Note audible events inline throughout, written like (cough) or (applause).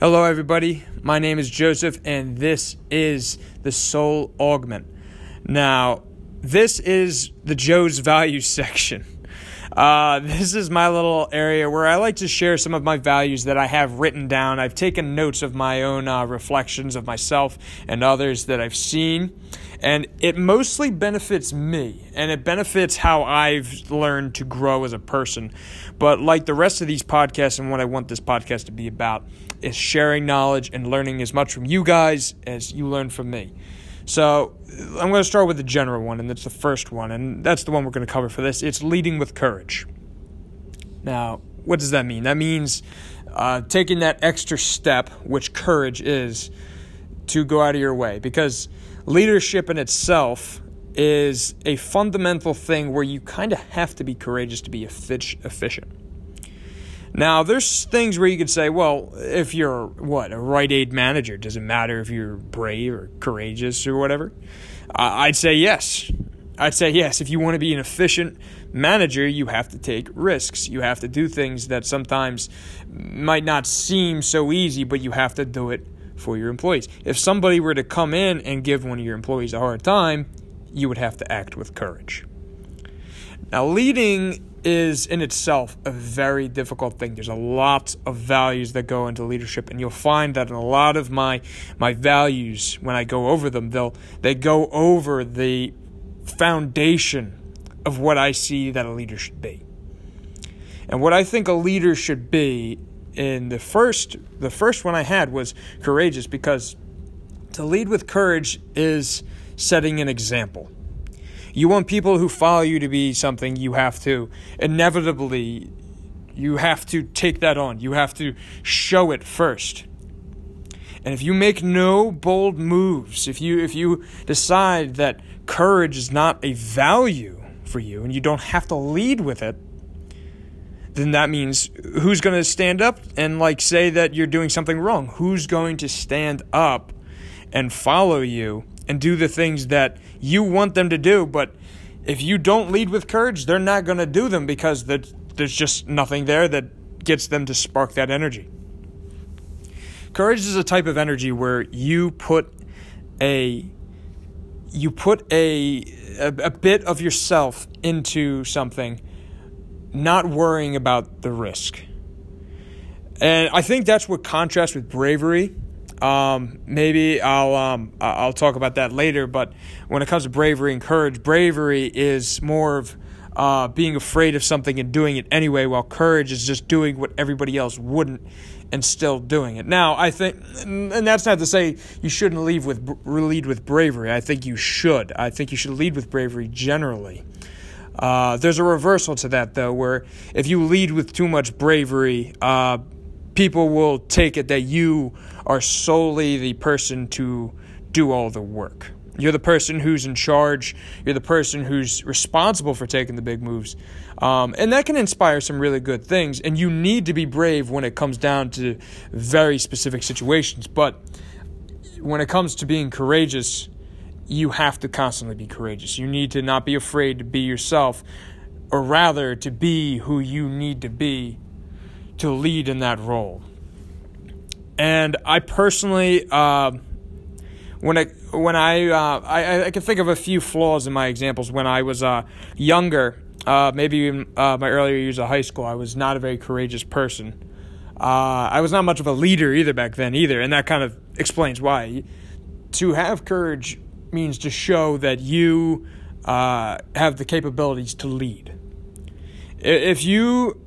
Hello, everybody. My name is Joseph, and this is the Soul Augment. Now, this is the Joe's Value (laughs) section. Uh, this is my little area where I like to share some of my values that I have written down. I've taken notes of my own uh, reflections of myself and others that I've seen, and it mostly benefits me and it benefits how I've learned to grow as a person. But like the rest of these podcasts, and what I want this podcast to be about is sharing knowledge and learning as much from you guys as you learn from me. So I'm going to start with the general one, and that's the first one, and that's the one we're going to cover for this. It's leading with courage. Now, what does that mean? That means uh, taking that extra step, which courage is, to go out of your way. Because leadership in itself is a fundamental thing where you kind of have to be courageous to be efficient. Now, there's things where you could say, well, if you're what, a Rite Aid manager, does it matter if you're brave or courageous or whatever? Uh, I'd say yes. I'd say yes. If you want to be an efficient manager, you have to take risks. You have to do things that sometimes might not seem so easy, but you have to do it for your employees. If somebody were to come in and give one of your employees a hard time, you would have to act with courage. Now, leading is in itself a very difficult thing. There's a lot of values that go into leadership, and you'll find that in a lot of my my values, when I go over them, they'll they go over the foundation of what I see that a leader should be. And what I think a leader should be in the first the first one I had was courageous because to lead with courage is setting an example. You want people who follow you to be something, you have to inevitably you have to take that on. You have to show it first. And if you make no bold moves, if you if you decide that courage is not a value for you and you don't have to lead with it, then that means who's going to stand up and like say that you're doing something wrong? Who's going to stand up and follow you and do the things that you want them to do. But if you don't lead with courage, they're not going to do them because there's just nothing there that gets them to spark that energy. Courage is a type of energy where you put a you put a, a, a bit of yourself into something, not worrying about the risk. And I think that's what contrasts with bravery um, maybe I'll um, I'll talk about that later. But when it comes to bravery and courage, bravery is more of uh, being afraid of something and doing it anyway, while courage is just doing what everybody else wouldn't and still doing it. Now, I think, and that's not to say you shouldn't lead with lead with bravery. I think you should. I think you should lead with bravery generally. Uh, there's a reversal to that though, where if you lead with too much bravery, uh, people will take it that you are solely the person to do all the work. You're the person who's in charge. You're the person who's responsible for taking the big moves. Um, and that can inspire some really good things. And you need to be brave when it comes down to very specific situations. But when it comes to being courageous, you have to constantly be courageous. You need to not be afraid to be yourself, or rather, to be who you need to be to lead in that role. And I personally, uh, when I when I, uh, I I can think of a few flaws in my examples. When I was uh, younger, uh, maybe even uh, my earlier years of high school, I was not a very courageous person. Uh, I was not much of a leader either back then either, and that kind of explains why. To have courage means to show that you have the capabilities to lead. If you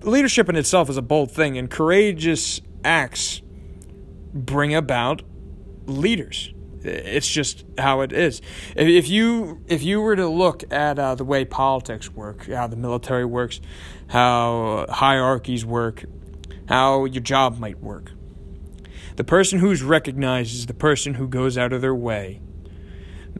leadership in itself is a bold thing, and courageous acts bring about leaders. It's just how it is. If you if you were to look at uh, the way politics work, how the military works, how hierarchies work, how your job might work, the person who's recognized is the person who goes out of their way,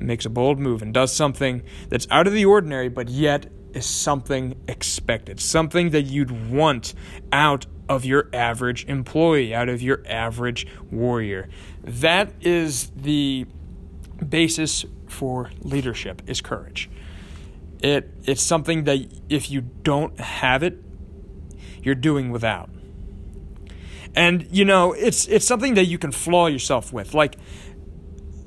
makes a bold move, and does something that's out of the ordinary, but yet is something expected, something that you'd want out of your average employee, out of your average warrior. That is the basis for leadership is courage. It it's something that if you don't have it, you're doing without. And you know, it's it's something that you can flaw yourself with. Like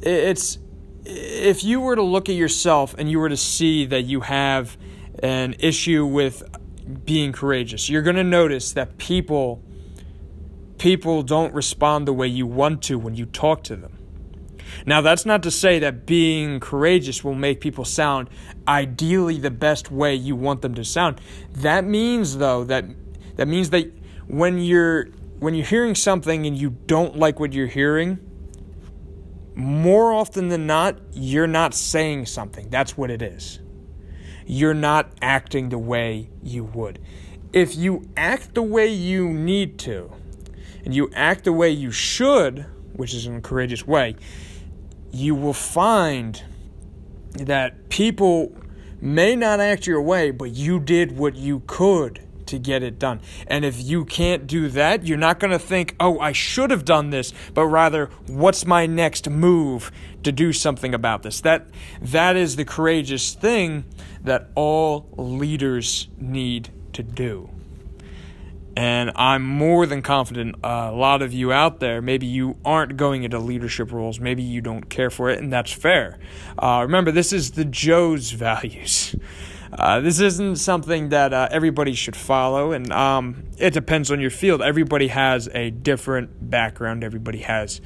it's if you were to look at yourself and you were to see that you have an issue with being courageous, you're going to notice that people people don't respond the way you want to when you talk to them. Now, that's not to say that being courageous will make people sound ideally the best way you want them to sound. That means though that that means that when you're when you're hearing something and you don't like what you're hearing, more often than not, you're not saying something. That's what it is. You're not acting the way you would. If you act the way you need to, and you act the way you should, which is in a courageous way, you will find that people may not act your way, but you did what you could to get it done. And if you can't do that, you're not going to think, oh, I should have done this, but rather, what's my next move to do something about this? That, that is the courageous thing that all leaders need to do. And I'm more than confident a lot of you out there, maybe you aren't going into leadership roles, maybe you don't care for it, and that's fair. Uh, remember, this is the Joe's values. Uh, this isn't something that uh, everybody should follow, and um, it depends on your field. Everybody has a different background, everybody has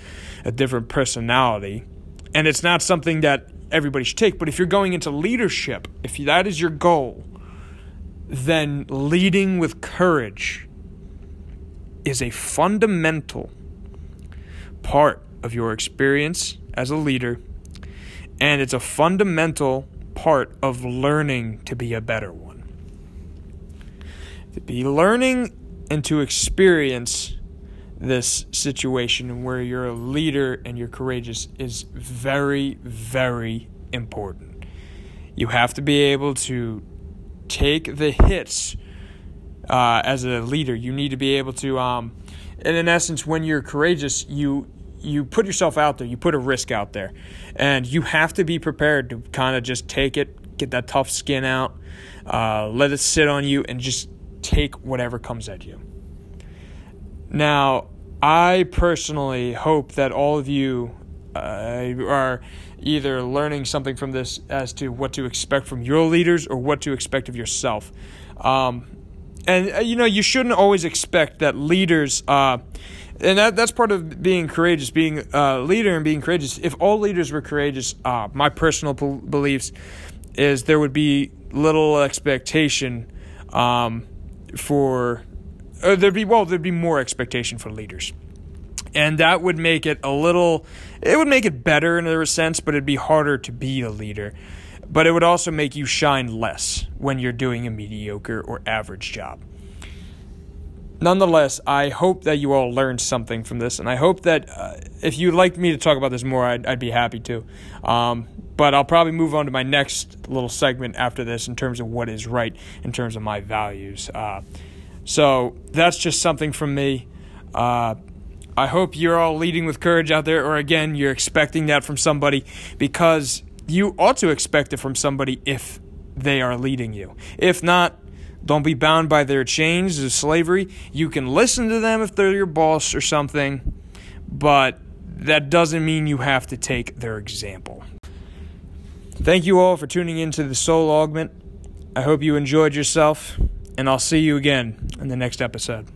a different personality, and it's not something that everybody should take. But if you're going into leadership, if that is your goal, then leading with courage is a fundamental part of your experience as a leader, and it's a fundamental part of learning to be a better one. To be learning and to experience this situation where you're a leader and you're courageous is very, very important. You have to be able to take the hits uh, as a leader. You need to be able to, um, and in essence, when you're courageous, you you put yourself out there. You put a risk out there, and you have to be prepared to kind of just take it, get that tough skin out, uh, let it sit on you, and just take whatever comes at you. Now, I personally hope that all of you uh, are either learning something from this as to what to expect from your leaders or what to expect of yourself. Um, and uh, you know you shouldn't always expect that leaders uh, and that, that's part of being courageous being a leader and being courageous. If all leaders were courageous uh, my personal beliefs is there would be little expectation um, for uh, there'd be well there'd be more expectation for leaders. And that would make it a little it would make it better in a sense but it'd be harder to be a leader. But it would also make you shine less when you're doing a mediocre or average job. Nonetheless, I hope that you all learned something from this, and I hope that uh, if you'd like me to talk about this more, I'd, I'd be happy to. Um, but I'll probably move on to my next little segment after this in terms of what is right in terms of my values. Uh, so that's just something from me. Uh, I hope you're all leading with courage out there, or again, you're expecting that from somebody because you ought to expect it from somebody if they are leading you. If not, don't be bound by their chains of slavery. You can listen to them if they're your boss or something, but that doesn't mean you have to take their example. Thank you all for tuning into the Soul Augment. I hope you enjoyed yourself, and I'll see you again in the next episode.